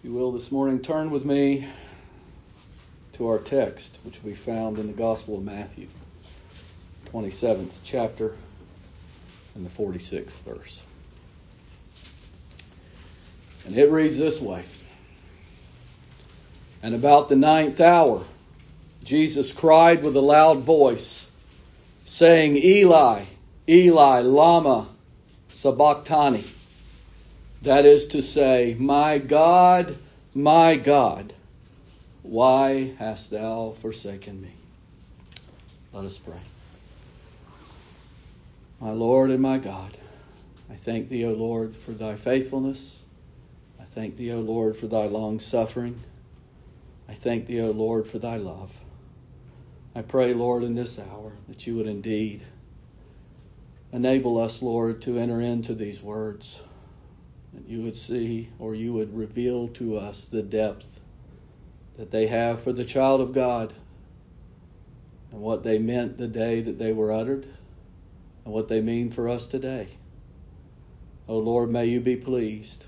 If you will, this morning, turn with me to our text, which will be found in the Gospel of Matthew, 27th chapter, and the 46th verse. And it reads this way And about the ninth hour, Jesus cried with a loud voice, saying, Eli, Eli, Lama Sabachthani that is to say, My God, my God, why hast thou forsaken me? Let us pray. My Lord and my God, I thank thee, O Lord, for thy faithfulness. I thank thee, O Lord, for thy long suffering. I thank thee, O Lord, for thy love. I pray, Lord, in this hour that you would indeed enable us, Lord, to enter into these words that you would see or you would reveal to us the depth that they have for the child of God and what they meant the day that they were uttered and what they mean for us today. O oh Lord, may you be pleased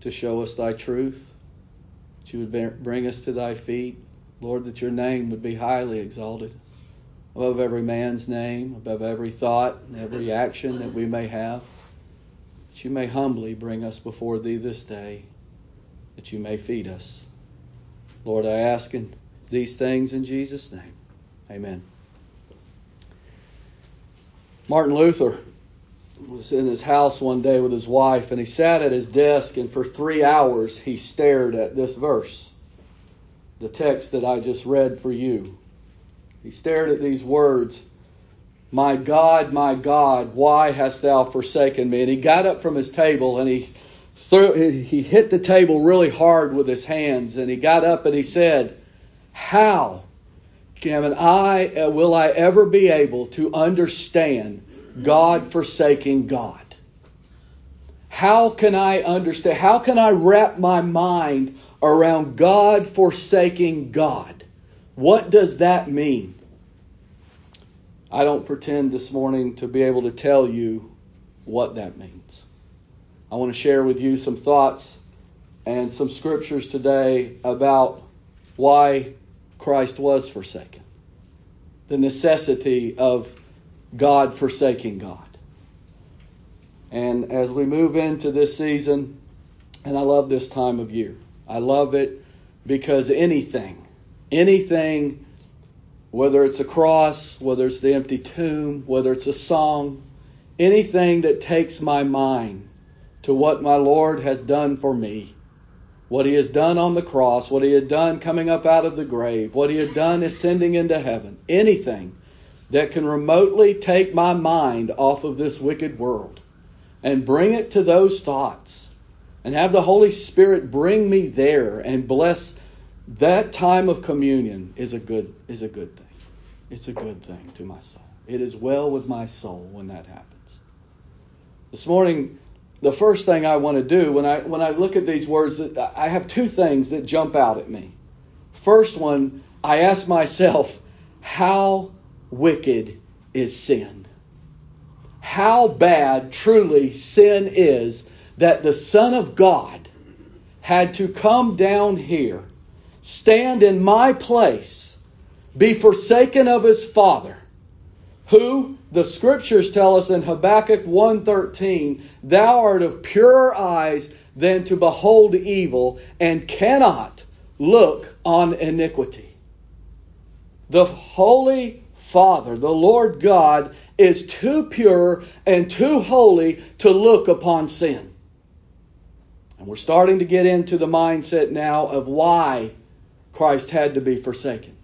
to show us thy truth, that you would bring us to thy feet. Lord, that your name would be highly exalted above every man's name, above every thought and every action that we may have that you may humbly bring us before thee this day, that you may feed us. Lord, I ask in these things in Jesus' name. Amen. Martin Luther was in his house one day with his wife, and he sat at his desk, and for three hours he stared at this verse, the text that I just read for you. He stared at these words my God, my God, why hast thou forsaken me? And he got up from his table and he threw, he hit the table really hard with his hands and he got up and he said, How can I, will I ever be able to understand God forsaking God? How can I understand? How can I wrap my mind around God forsaking God? What does that mean? I don't pretend this morning to be able to tell you what that means. I want to share with you some thoughts and some scriptures today about why Christ was forsaken, the necessity of God forsaking God. And as we move into this season, and I love this time of year, I love it because anything, anything whether it's a cross, whether it's the empty tomb, whether it's a song, anything that takes my mind to what my Lord has done for me, what he has done on the cross, what he had done coming up out of the grave, what he had done ascending into heaven, anything that can remotely take my mind off of this wicked world and bring it to those thoughts and have the Holy Spirit bring me there and bless that time of communion is a good is a good thing. It's a good thing to my soul. It is well with my soul when that happens. This morning, the first thing I want to do when I when I look at these words, I have two things that jump out at me. First one, I ask myself, how wicked is sin? How bad truly sin is that the Son of God had to come down here, stand in my place, be forsaken of his father, who the scriptures tell us in Habakkuk 1:13, thou art of purer eyes than to behold evil and cannot look on iniquity. The holy Father, the Lord God, is too pure and too holy to look upon sin. And we're starting to get into the mindset now of why Christ had to be forsaken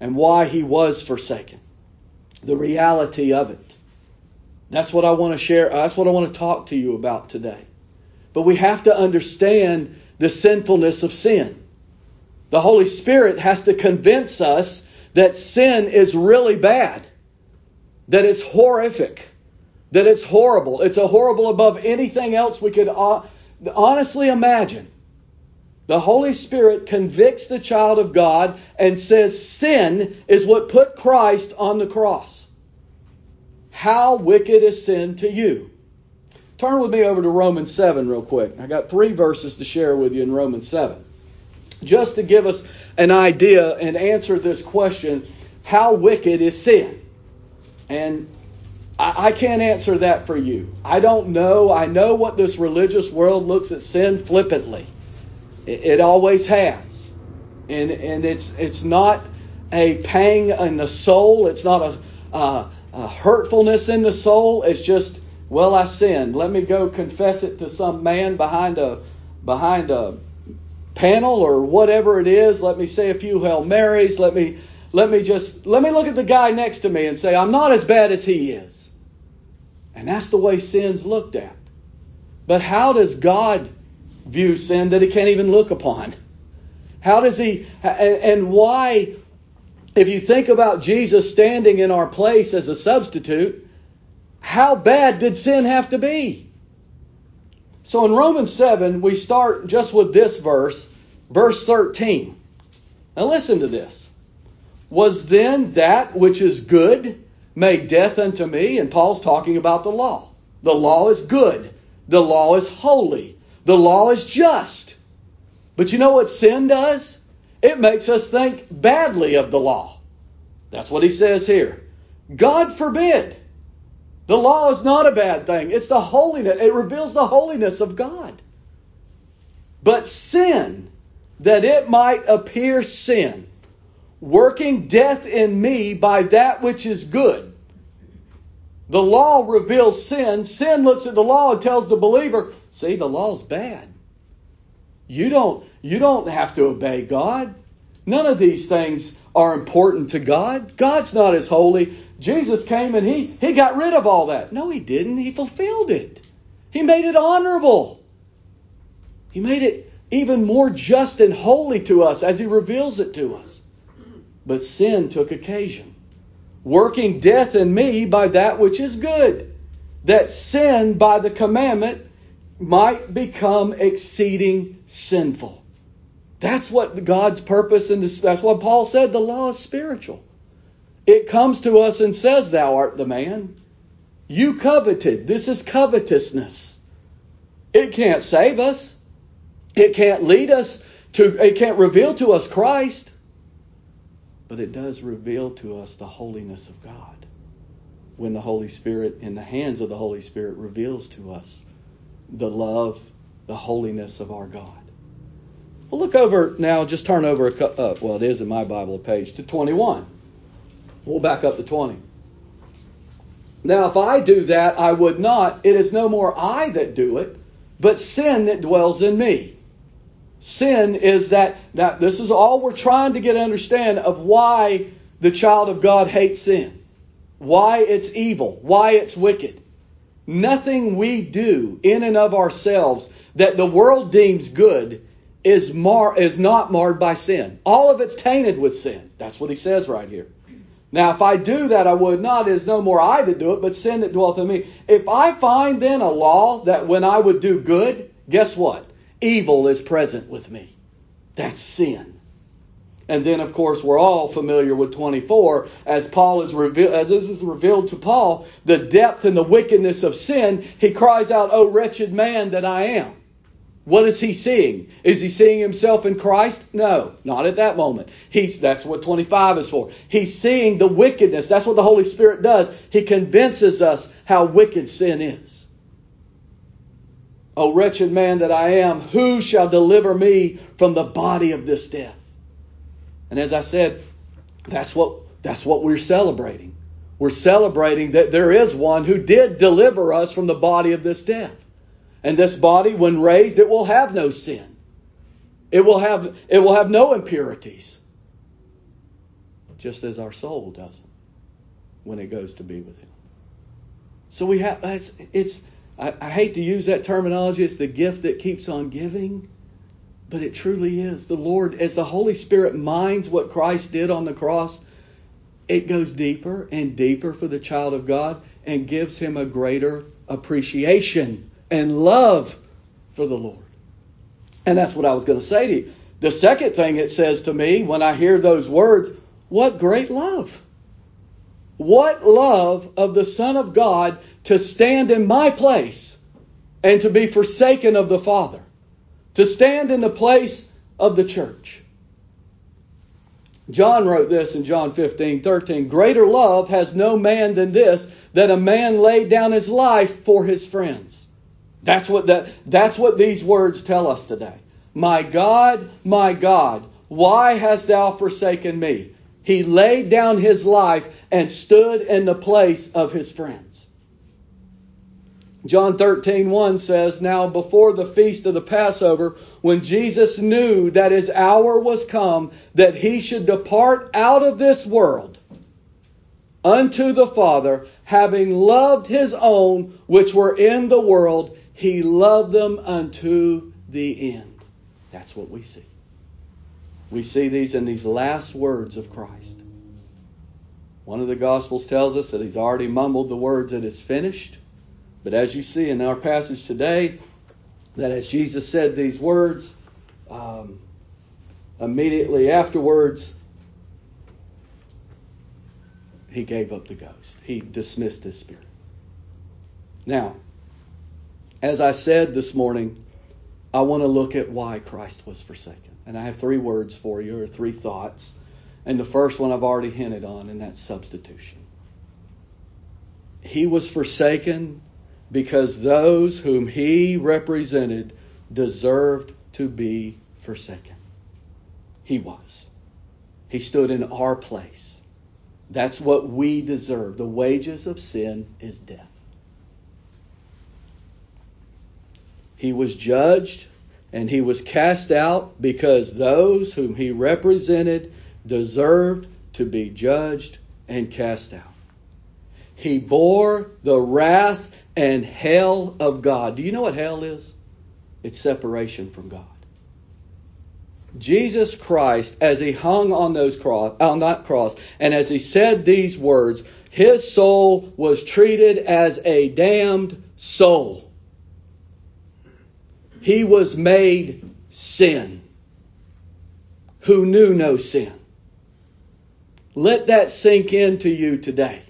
and why he was forsaken. The reality of it. That's what I want to share. Uh, that's what I want to talk to you about today. But we have to understand the sinfulness of sin. The Holy Spirit has to convince us that sin is really bad, that it's horrific, that it's horrible. It's a horrible above anything else we could uh, honestly imagine. The Holy Spirit convicts the child of God and says sin is what put Christ on the cross. How wicked is sin to you? Turn with me over to Romans 7 real quick. I got three verses to share with you in Romans 7. Just to give us an idea and answer this question how wicked is sin? And I, I can't answer that for you. I don't know. I know what this religious world looks at sin flippantly. It, always has. And, and it's, it's not a pang in the soul. It's not a, a, a hurtfulness in the soul. It's just, well, I sinned. Let me go confess it to some man behind a behind a panel or whatever it is. Let me say a few Hail Marys. Let me let me just let me look at the guy next to me and say, I'm not as bad as he is. And that's the way sin's looked at. But how does God view sin that he can't even look upon? How does he and why if you think about Jesus standing in our place as a substitute, how bad did sin have to be? So in Romans 7, we start just with this verse, verse 13. Now listen to this. Was then that which is good made death unto me? And Paul's talking about the law. The law is good. The law is holy. The law is just. But you know what sin does? It makes us think badly of the law. That's what he says here. God forbid. The law is not a bad thing. It's the holiness. It reveals the holiness of God. But sin, that it might appear sin, working death in me by that which is good. The law reveals sin. Sin looks at the law and tells the believer, see, the law's bad. You don't, you don't have to obey God. None of these things are important to God. God's not as holy. Jesus came and he, he got rid of all that. No, he didn't. He fulfilled it. He made it honorable. He made it even more just and holy to us as he reveals it to us. But sin took occasion, working death in me by that which is good, that sin by the commandment might become exceeding sinful. That's what God's purpose and that's what Paul said the law is spiritual. It comes to us and says, Thou art the man. You coveted. This is covetousness. It can't save us. It can't lead us to, it can't reveal to us Christ. But it does reveal to us the holiness of God. When the Holy Spirit, in the hands of the Holy Spirit, reveals to us the love, the holiness of our God. Well, look over now, just turn over, a, uh, well, it is in my Bible, page to 21. We'll back up to 20. Now, if I do that, I would not. It is no more I that do it, but sin that dwells in me. Sin is that, now, this is all we're trying to get understand of why the child of God hates sin, why it's evil, why it's wicked. Nothing we do in and of ourselves that the world deems good is mar is not marred by sin. All of it's tainted with sin. That's what he says right here. Now, if I do that, I would not. It is no more I that do it, but sin that dwelleth in me. If I find then a law that when I would do good, guess what? Evil is present with me. That's sin. And then, of course, we're all familiar with 24, as Paul is revealed, as this is revealed to Paul, the depth and the wickedness of sin. He cries out, "O wretched man that I am." What is he seeing? Is he seeing himself in Christ? No, not at that moment. He's that's what 25 is for. He's seeing the wickedness. That's what the Holy Spirit does. He convinces us how wicked sin is. O wretched man that I am, who shall deliver me from the body of this death? And as I said, that's what that's what we're celebrating. We're celebrating that there is one who did deliver us from the body of this death. And this body, when raised, it will have no sin. It will have, it will have no impurities. Just as our soul doesn't when it goes to be with Him. So we have, it's, it's I, I hate to use that terminology, it's the gift that keeps on giving. But it truly is. The Lord, as the Holy Spirit minds what Christ did on the cross, it goes deeper and deeper for the child of God and gives him a greater appreciation and love for the Lord. And that's what I was going to say to you. The second thing it says to me when I hear those words, what great love. What love of the Son of God to stand in my place and to be forsaken of the Father, to stand in the place of the church. John wrote this in John 15, 13. Greater love has no man than this, that a man lay down his life for his friends. That's what that, that's what these words tell us today. My God, my God, why hast thou forsaken me? He laid down his life and stood in the place of his friends. John 13, 1 says, Now before the feast of the Passover, when Jesus knew that his hour was come, that he should depart out of this world unto the Father, having loved his own which were in the world, he loved them unto the end. That's what we see. We see these in these last words of Christ. One of the Gospels tells us that he's already mumbled the words, It is finished. But as you see in our passage today, that as Jesus said these words, um, immediately afterwards, he gave up the ghost. He dismissed his spirit. Now, as I said this morning, I want to look at why Christ was forsaken. And I have three words for you, or three thoughts. And the first one I've already hinted on, and that's substitution. He was forsaken because those whom he represented deserved to be forsaken. He was. He stood in our place. That's what we deserve. The wages of sin is death. He was judged and he was cast out because those whom he represented deserved to be judged and cast out. He bore the wrath and hell of God. Do you know what hell is? It's separation from God. Jesus Christ, as he hung on those cross, on that cross, and as he said these words, his soul was treated as a damned soul. He was made sin, who knew no sin. Let that sink into you today.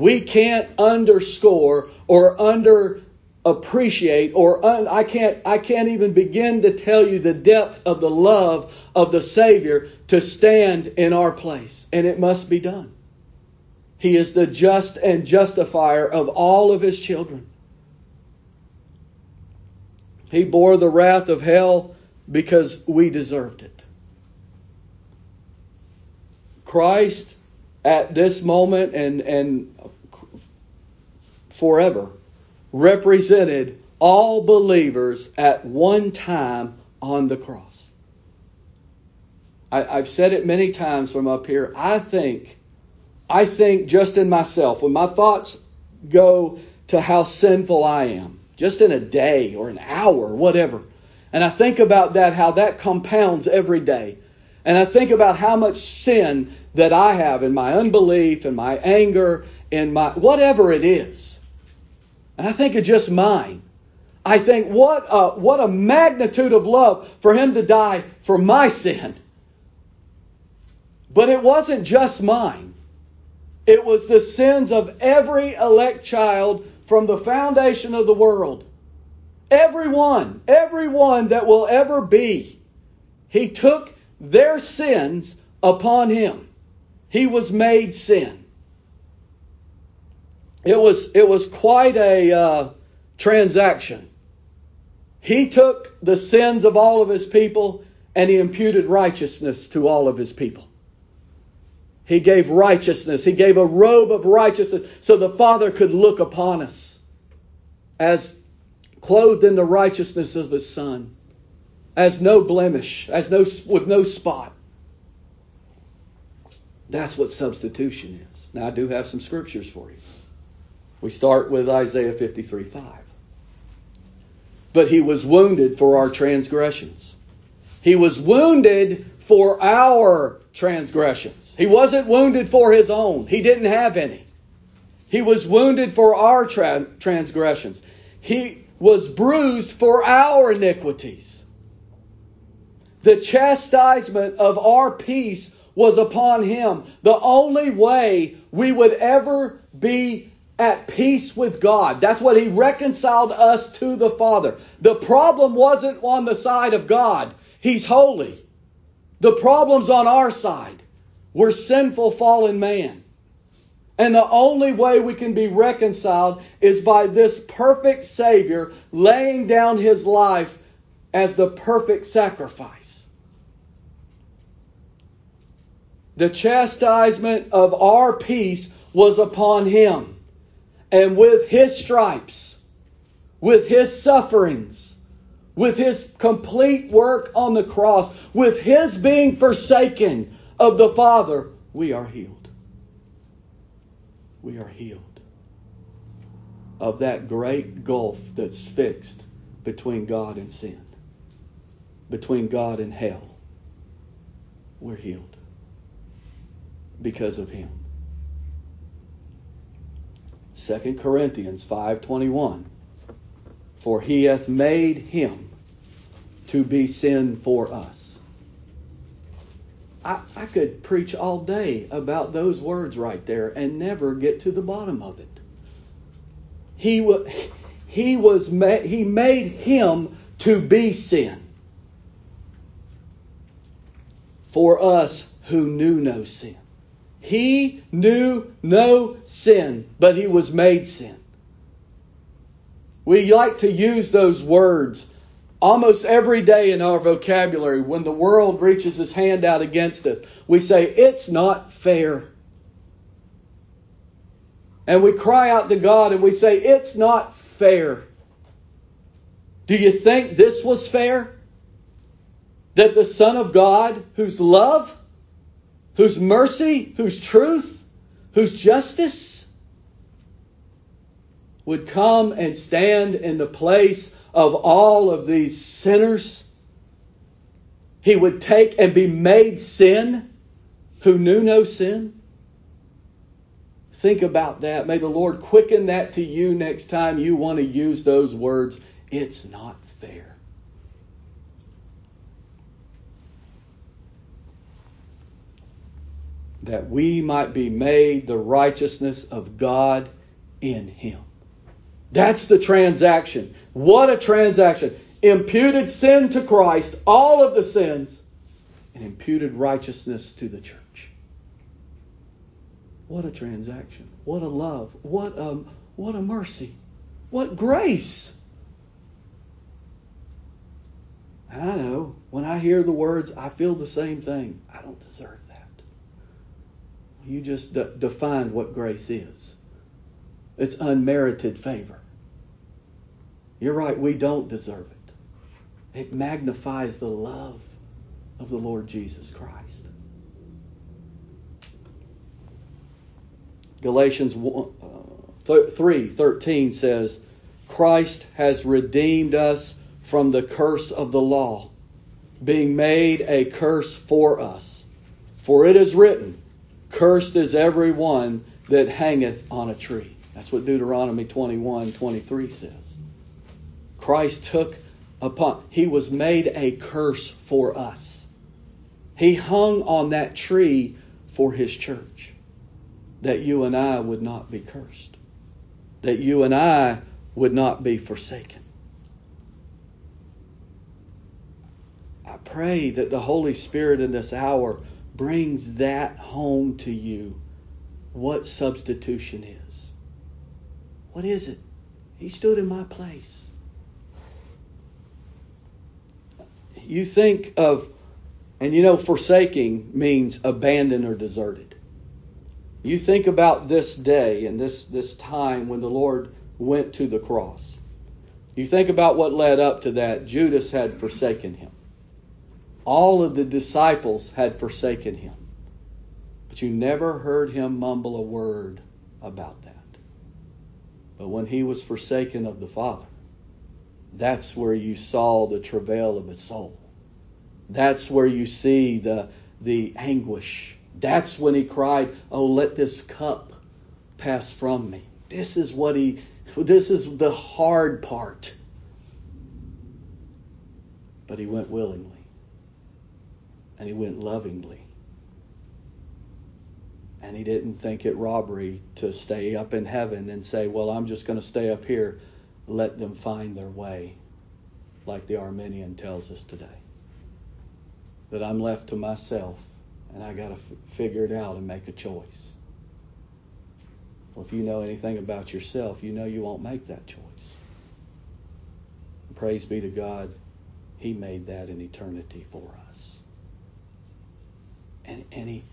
We can't underscore or under appreciate or un, I can't I can't even begin to tell you the depth of the love of the Savior to stand in our place and it must be done. He is the just and justifier of all of his children. He bore the wrath of hell because we deserved it. Christ at this moment and, and forever represented all believers at one time on the cross. I, have said it many times from up here. I think, I think just in myself, when my thoughts go to how sinful I am, just in a day or an hour, whatever, and I think about that, how that compounds every day. And I think about how much sin that I have in my unbelief and my anger and my whatever it is. And I think of just mine. I think what a, what a magnitude of love for him to die for my sin. But it wasn't just mine. It was the sins of every elect child from the foundation of the world. Everyone, everyone that will ever be. He took their sins upon him. He was made sin. It was, it was quite a uh, transaction. He took the sins of all of his people and he imputed righteousness to all of his people. He gave righteousness. He gave a robe of righteousness so the Father could look upon us as clothed in the righteousness of his Son, as no blemish, as no, with no spot. That's what substitution is. Now, I do have some scriptures for you. We start with Isaiah 53 5. But he was wounded for our transgressions. He was wounded for our transgressions. He wasn't wounded for his own, he didn't have any. He was wounded for our tra- transgressions. He was bruised for our iniquities. The chastisement of our peace was upon him. The only way we would ever be at peace with God. That's what he reconciled us to the Father. The problem wasn't on the side of God. He's holy. The problem's on our side. We're sinful, fallen man. And the only way we can be reconciled is by this perfect Savior laying down his life as the perfect sacrifice. The chastisement of our peace was upon him. And with his stripes, with his sufferings, with his complete work on the cross, with his being forsaken of the Father, we are healed we are healed of that great gulf that's fixed between God and sin, between God and hell. We're healed because of him. 2 Corinthians 5:21 For he hath made him to be sin for us I, I could preach all day about those words right there and never get to the bottom of it. He was, he was he made him to be sin for us who knew no sin. He knew no sin, but he was made sin. We like to use those words Almost every day in our vocabulary, when the world reaches its hand out against us, we say, It's not fair. And we cry out to God and we say, It's not fair. Do you think this was fair? That the Son of God, whose love, whose mercy, whose truth, whose justice, would come and stand in the place of all of these sinners. He would take and be made sin who knew no sin. Think about that. May the Lord quicken that to you next time you want to use those words. It's not fair. That we might be made the righteousness of God in Him. That's the transaction. What a transaction. Imputed sin to Christ, all of the sins, and imputed righteousness to the church. What a transaction. What a love. What a, what a mercy. What grace. And I know when I hear the words, I feel the same thing. I don't deserve. You just de- defined what grace is it's unmerited favor. You're right, we don't deserve it. It magnifies the love of the Lord Jesus Christ. Galatians 3:13 uh, says, Christ has redeemed us from the curse of the law, being made a curse for us. For it is written, Cursed is every one that hangeth on a tree. That's what Deuteronomy 21:23 says. Christ took upon, he was made a curse for us. He hung on that tree for his church, that you and I would not be cursed, that you and I would not be forsaken. I pray that the Holy Spirit in this hour brings that home to you what substitution is. What is it? He stood in my place. you think of, and you know, forsaking means abandoned or deserted. You think about this day and this, this time when the Lord went to the cross. You think about what led up to that. Judas had forsaken him. All of the disciples had forsaken him. But you never heard him mumble a word about that. But when he was forsaken of the Father, that's where you saw the travail of his soul. That's where you see the, the anguish. That's when he cried, Oh, let this cup pass from me. This is what he, this is the hard part. But he went willingly. And he went lovingly. And he didn't think it robbery to stay up in heaven and say, Well, I'm just going to stay up here. Let them find their way, like the Arminian tells us today. That I'm left to myself and I got to f- figure it out and make a choice. Well, if you know anything about yourself, you know you won't make that choice. Praise be to God, He made that in eternity for us. And, and He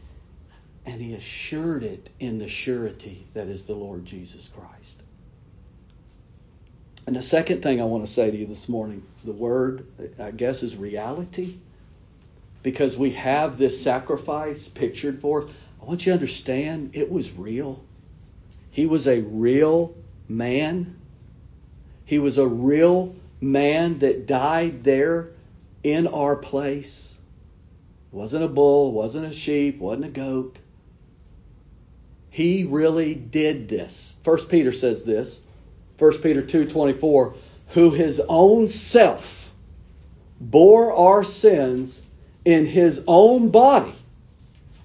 and He assured it in the surety that is the Lord Jesus Christ. And the second thing I want to say to you this morning, the word, I guess, is reality. Because we have this sacrifice pictured for us. I want you to understand it was real. He was a real man. He was a real man that died there in our place. Wasn't a bull, wasn't a sheep, wasn't a goat. He really did this. First Peter says this. 1 Peter 2:24, who his own self bore our sins in his own body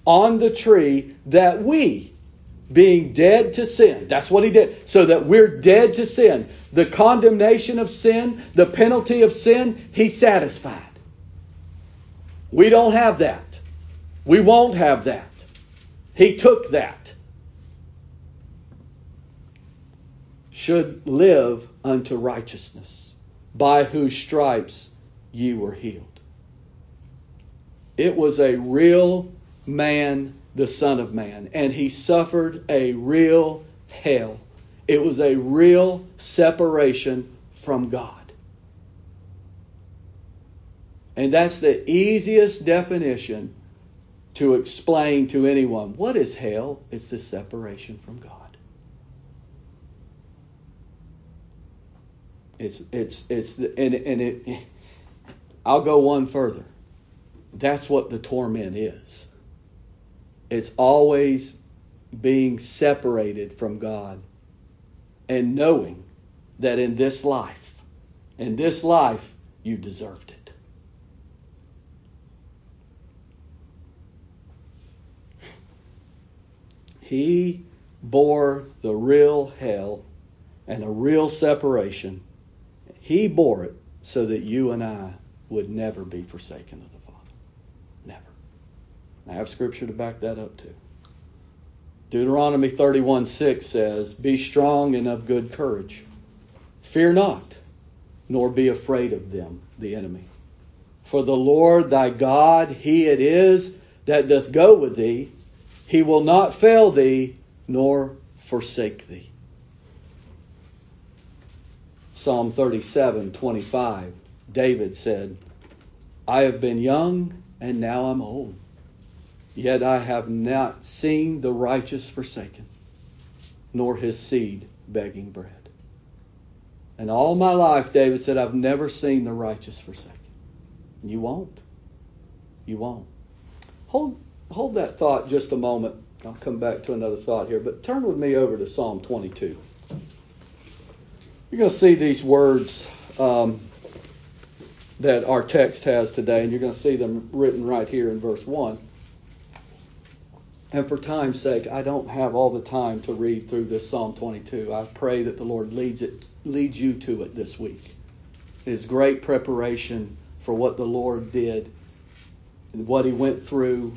on the tree that we being dead to sin. That's what he did. So that we're dead to sin. The condemnation of sin, the penalty of sin, he satisfied. We don't have that. We won't have that. He took that. Should live unto righteousness, by whose stripes ye were healed. It was a real man, the Son of Man, and he suffered a real hell. It was a real separation from God. And that's the easiest definition to explain to anyone. What is hell? It's the separation from God. It's it's it's the, and and it. I'll go one further. That's what the torment is. It's always being separated from God and knowing that in this life, in this life, you deserved it. He bore the real hell and a real separation. He bore it so that you and I would never be forsaken of the Father. Never. I have scripture to back that up too. Deuteronomy 31 6 says, Be strong and of good courage. Fear not, nor be afraid of them, the enemy. For the Lord thy God, he it is that doth go with thee. He will not fail thee, nor forsake thee. Psalm 37 25, David said, I have been young and now I'm old. Yet I have not seen the righteous forsaken, nor his seed begging bread. And all my life, David said, I've never seen the righteous forsaken. And You won't. You won't. Hold, hold that thought just a moment. I'll come back to another thought here, but turn with me over to Psalm 22. You're going to see these words um, that our text has today, and you're going to see them written right here in verse 1. And for time's sake, I don't have all the time to read through this Psalm 22. I pray that the Lord leads it leads you to it this week. It is great preparation for what the Lord did and what he went through.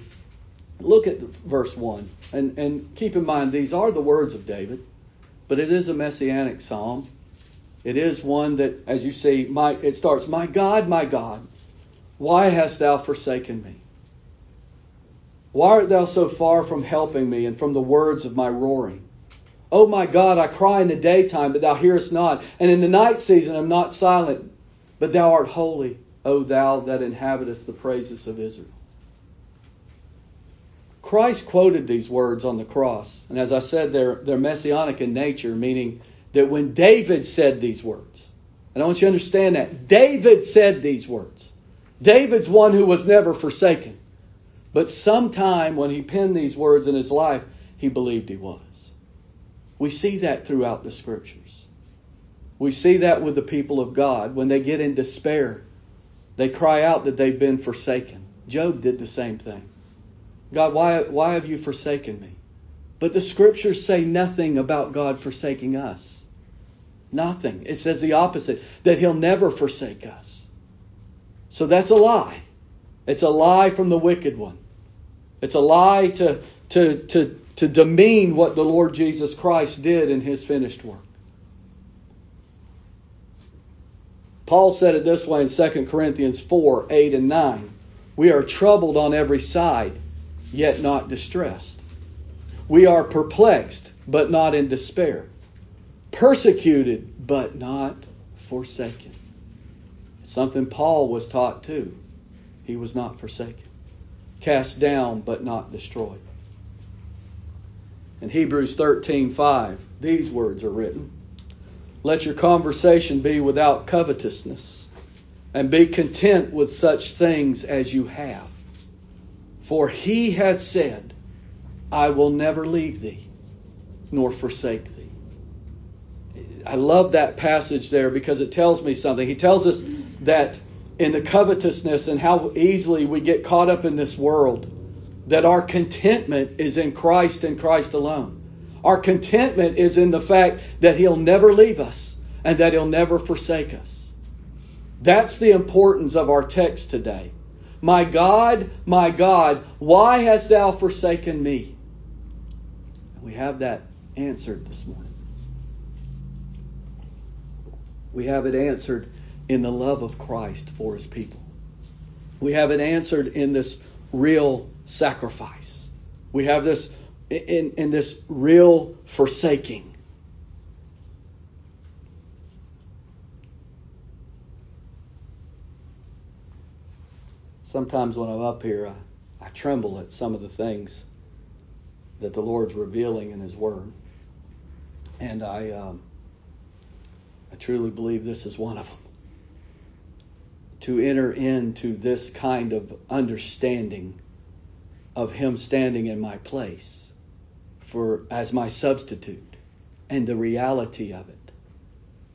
Look at verse 1. And and keep in mind these are the words of David, but it is a messianic psalm. It is one that as you see, my it starts, "My God, my God, why hast thou forsaken me?" Why art thou so far from helping me and from the words of my roaring? O my God, I cry in the daytime, but thou hearest not, and in the night season I am not silent, but thou art holy, O thou that inhabitest the praises of Israel. Christ quoted these words on the cross, and as I said, they're, they're messianic in nature, meaning that when David said these words, and I want you to understand that, David said these words. David's one who was never forsaken. But sometime when he penned these words in his life, he believed he was. We see that throughout the scriptures. We see that with the people of God. When they get in despair, they cry out that they've been forsaken. Job did the same thing. God, why, why have you forsaken me? But the scriptures say nothing about God forsaking us. Nothing. It says the opposite, that he'll never forsake us. So that's a lie. It's a lie from the wicked one. It's a lie to, to, to, to demean what the Lord Jesus Christ did in his finished work. Paul said it this way in 2 Corinthians 4 8 and 9. We are troubled on every side, yet not distressed. We are perplexed, but not in despair. Persecuted, but not forsaken. something Paul was taught too. He was not forsaken. Cast down, but not destroyed. In Hebrews 13:5, these words are written. Let your conversation be without covetousness, and be content with such things as you have. For he has said, I will never leave thee, nor forsake thee. I love that passage there because it tells me something. He tells us that in the covetousness and how easily we get caught up in this world, that our contentment is in Christ and Christ alone. Our contentment is in the fact that He'll never leave us and that He'll never forsake us. That's the importance of our text today. My God, my God, why hast thou forsaken me? We have that answered this morning. We have it answered in the love of Christ for his people. We have it answered in this real sacrifice. We have this in, in this real forsaking. Sometimes when I'm up here, I, I tremble at some of the things that the Lord's revealing in His Word. And I, um, I truly believe this is one of them to enter into this kind of understanding of him standing in my place for as my substitute and the reality of it.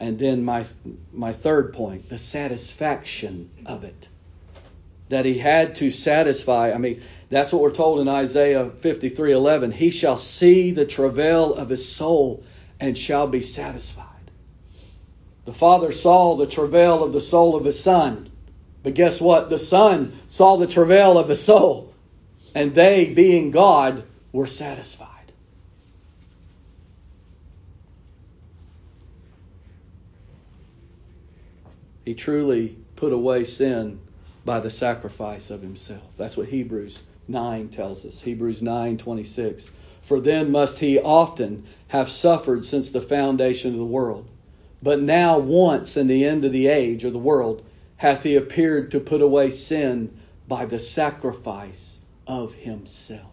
And then my my third point, the satisfaction of it. That he had to satisfy. I mean, that's what we're told in Isaiah 53:11. He shall see the travail of his soul and shall be satisfied. The Father saw the travail of the soul of his Son. But guess what? The Son saw the travail of the soul, and they, being God, were satisfied. He truly put away sin by the sacrifice of himself. That's what Hebrews 9 tells us. Hebrews 9:26. For then must he often have suffered since the foundation of the world. But now once in the end of the age or the world hath he appeared to put away sin by the sacrifice of himself.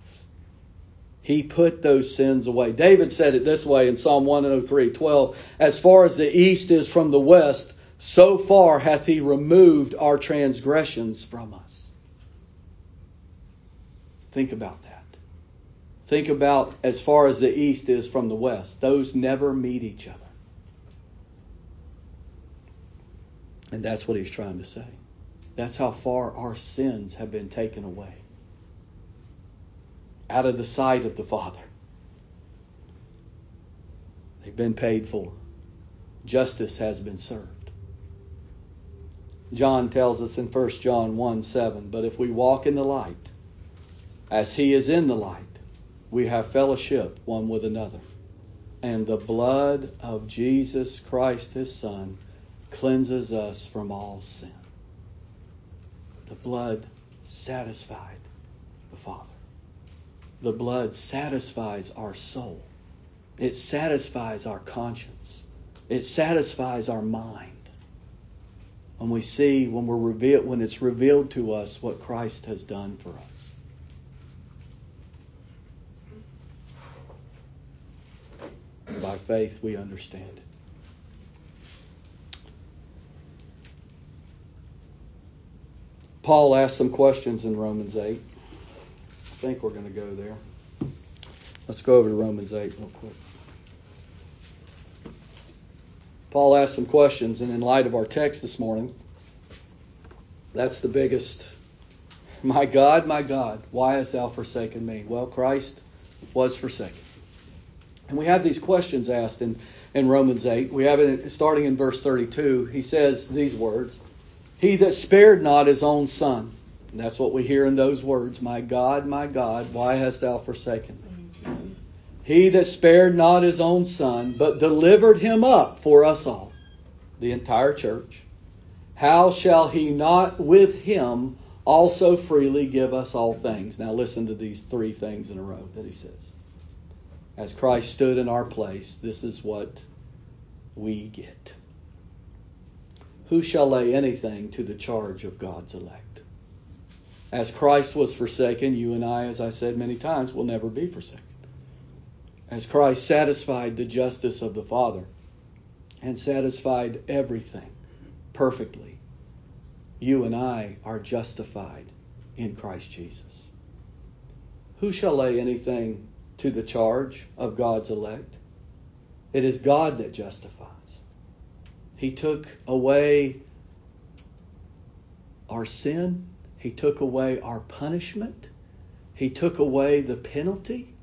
He put those sins away. David said it this way in Psalm 103 12 As far as the east is from the west, so far hath he removed our transgressions from us. Think about that. Think about as far as the east is from the west. Those never meet each other. And that's what he's trying to say. That's how far our sins have been taken away out of the sight of the Father. They've been paid for. Justice has been served. John tells us in 1 John 1 7, but if we walk in the light, as he is in the light, we have fellowship one with another. And the blood of Jesus Christ, his Son, cleanses us from all sin. The blood satisfied the Father. The blood satisfies our soul. It satisfies our conscience. It satisfies our mind. When we see, when we're revealed, when it's revealed to us what Christ has done for us. By faith, we understand it. Paul asked some questions in Romans 8. I think we're going to go there. Let's go over to Romans 8 real quick. Paul asked some questions, and in light of our text this morning, that's the biggest. My God, my God, why hast thou forsaken me? Well, Christ was forsaken. And we have these questions asked in, in Romans 8. We have it starting in verse 32. He says these words He that spared not his own son. And that's what we hear in those words My God, my God, why hast thou forsaken me? He that spared not his own son, but delivered him up for us all, the entire church, how shall he not with him also freely give us all things? Now listen to these three things in a row that he says. As Christ stood in our place, this is what we get. Who shall lay anything to the charge of God's elect? As Christ was forsaken, you and I, as I said many times, will never be forsaken. As Christ satisfied the justice of the Father and satisfied everything perfectly, you and I are justified in Christ Jesus. Who shall lay anything to the charge of God's elect? It is God that justifies. He took away our sin, He took away our punishment, He took away the penalty,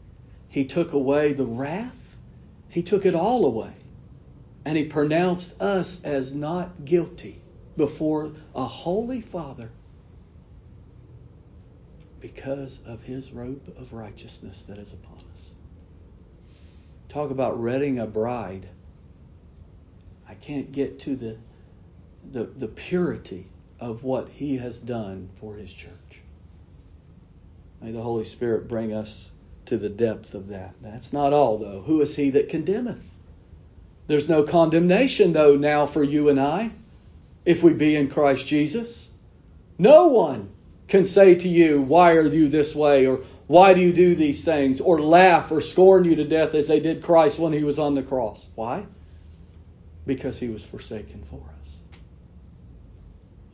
He took away the wrath, He took it all away. And He pronounced us as not guilty before a holy Father because of His robe of righteousness that is upon us. Talk about redding a bride. I can't get to the, the, the purity of what He has done for His church. May the Holy Spirit bring us to the depth of that. That's not all, though. Who is He that condemneth? There's no condemnation, though, now for you and I, if we be in Christ Jesus. No one can say to you, Why are you this way? or Why do you do these things? or laugh or scorn you to death as they did Christ when he was on the cross. Why? Because he was forsaken for us.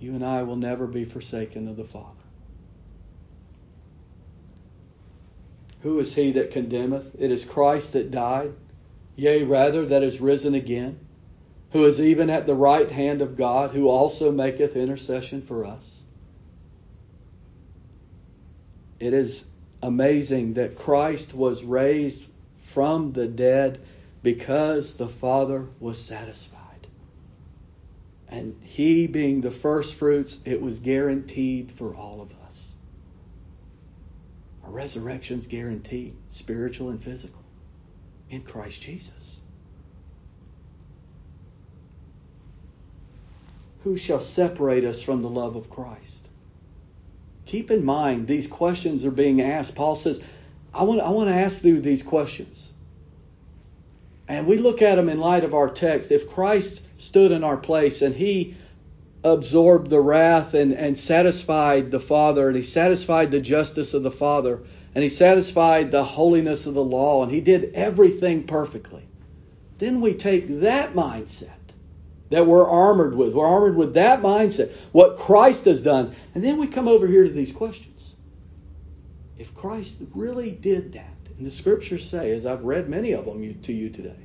You and I will never be forsaken of the Father. Who is he that condemneth? It is Christ that died, yea, rather, that is risen again, who is even at the right hand of God, who also maketh intercession for us. It is amazing that Christ was raised from the dead because the Father was satisfied. And He being the first fruits, it was guaranteed for all of us. Resurrection's guaranteed, spiritual and physical, in Christ Jesus. Who shall separate us from the love of Christ? Keep in mind, these questions are being asked. Paul says, I want, I want to ask you these questions. And we look at them in light of our text. If Christ stood in our place and he absorbed the wrath and, and satisfied the Father, and he satisfied the justice of the Father, and he satisfied the holiness of the law, and he did everything perfectly, then we take that mindset that we're armored with. We're armored with that mindset, what Christ has done. And then we come over here to these questions. If Christ really did that, and the scriptures say, as I've read many of them to you today,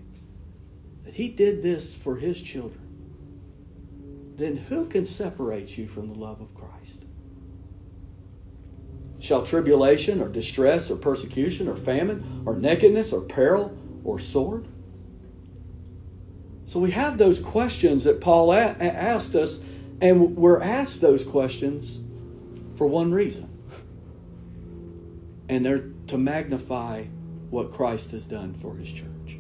that he did this for his children, then who can separate you from the love of Christ? Shall tribulation or distress or persecution or famine or nakedness or peril or sword? So we have those questions that Paul a- asked us, and we're asked those questions for one reason. And they're to magnify what Christ has done for his church.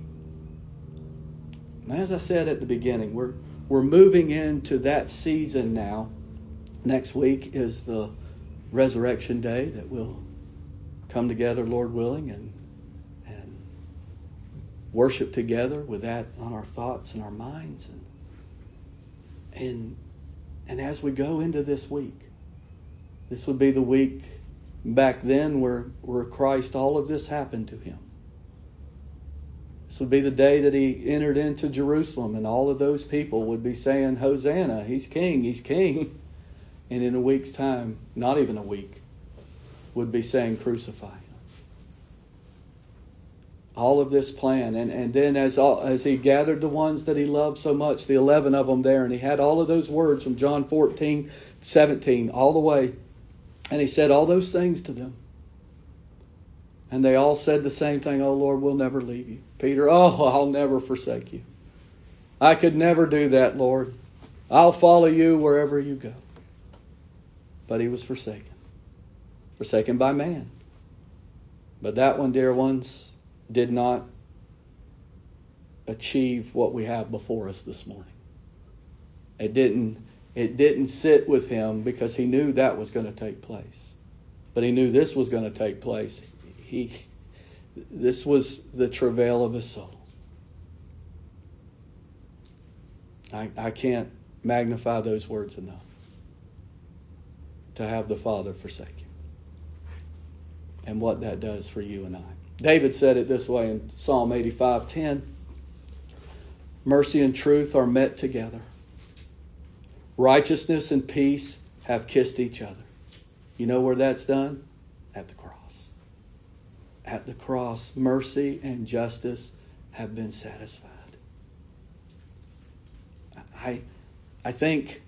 And as I said at the beginning, we're we're moving into that season now. Next week is the resurrection day that we'll come together, Lord willing, and and worship together with that on our thoughts and our minds and and and as we go into this week this would be the week back then where where Christ all of this happened to him this would be the day that he entered into Jerusalem and all of those people would be saying hosanna he's king he's king and in a week's time not even a week would be saying crucify all of this plan. And, and then as, all, as he gathered the ones that he loved so much, the 11 of them there, and he had all of those words from John 14, 17, all the way. And he said all those things to them. And they all said the same thing, Oh Lord, we'll never leave you. Peter, oh, I'll never forsake you. I could never do that, Lord. I'll follow you wherever you go. But he was forsaken. Forsaken by man. But that one, dear ones, did not achieve what we have before us this morning. It didn't it didn't sit with him because he knew that was going to take place. But he knew this was going to take place. He this was the travail of his soul. I, I can't magnify those words enough. To have the Father forsake you. And what that does for you and I. David said it this way in Psalm 85:10. Mercy and truth are met together. Righteousness and peace have kissed each other. You know where that's done? At the cross. At the cross, mercy and justice have been satisfied. I, I think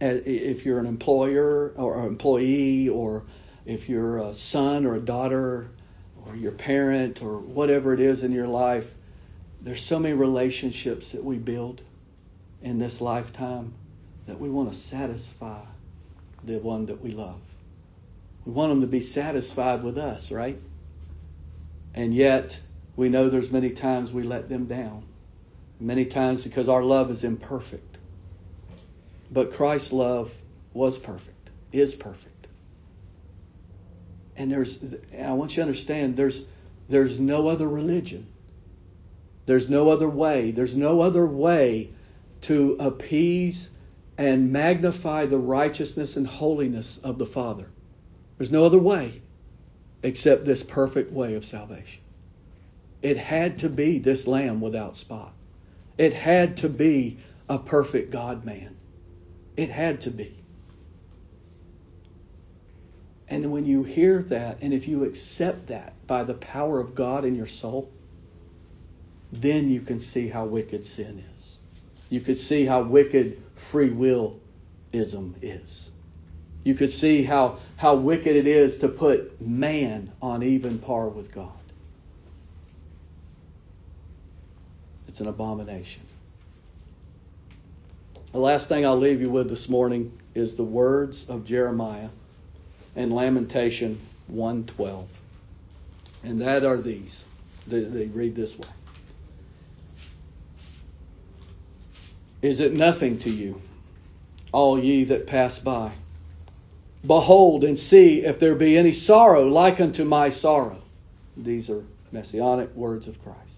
uh, if you're an employer or an employee, or if you're a son or a daughter, or your parent, or whatever it is in your life, there's so many relationships that we build in this lifetime that we want to satisfy the one that we love. We want them to be satisfied with us, right? And yet, we know there's many times we let them down. Many times because our love is imperfect. But Christ's love was perfect, is perfect. And there's and I want you to understand there's there's no other religion. There's no other way. There's no other way to appease and magnify the righteousness and holiness of the Father. There's no other way except this perfect way of salvation. It had to be this lamb without spot. It had to be a perfect God man. It had to be. And when you hear that, and if you accept that by the power of God in your soul, then you can see how wicked sin is. You can see how wicked free willism is. You could see how, how wicked it is to put man on even par with God. It's an abomination. The last thing I'll leave you with this morning is the words of Jeremiah in Lamentation 112. And that are these. They, they read this way. Is it nothing to you, all ye that pass by? Behold and see if there be any sorrow like unto my sorrow. These are messianic words of Christ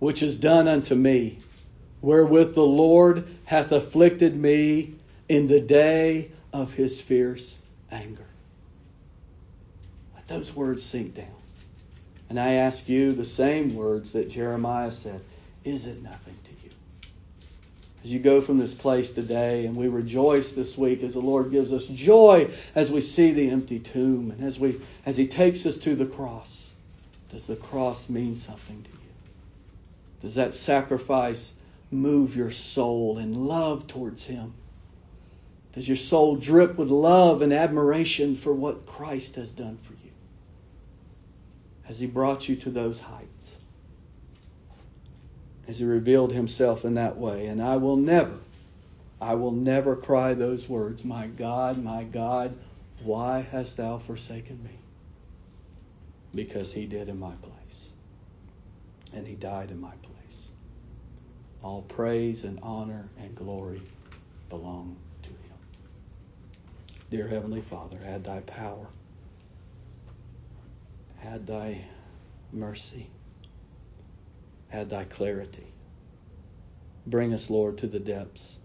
which is done unto me, wherewith the Lord hath afflicted me in the day of his fierce anger. Let those words sink down. And I ask you the same words that Jeremiah said Is it nothing to? As you go from this place today, and we rejoice this week as the Lord gives us joy as we see the empty tomb and as, we, as He takes us to the cross, does the cross mean something to you? Does that sacrifice move your soul in love towards Him? Does your soul drip with love and admiration for what Christ has done for you? Has He brought you to those heights? Has He revealed Himself in that way? And I will never, I will never cry those words, My God, my God, why hast Thou forsaken me? Because He did in my place and he died in my place. All praise and honor and glory belong to him. Dear Heavenly Father, add thy power, add thy mercy, add thy clarity. Bring us, Lord, to the depths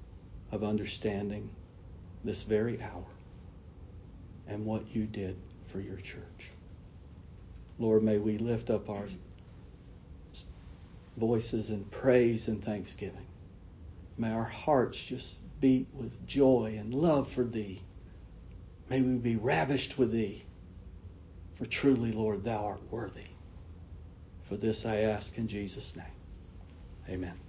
of understanding this very hour and what you did for your church. Lord, may we lift up our voices in praise and thanksgiving. May our hearts just beat with joy and love for Thee. May we be ravished with Thee. For truly, Lord, Thou art worthy. For this I ask in Jesus' name. Amen.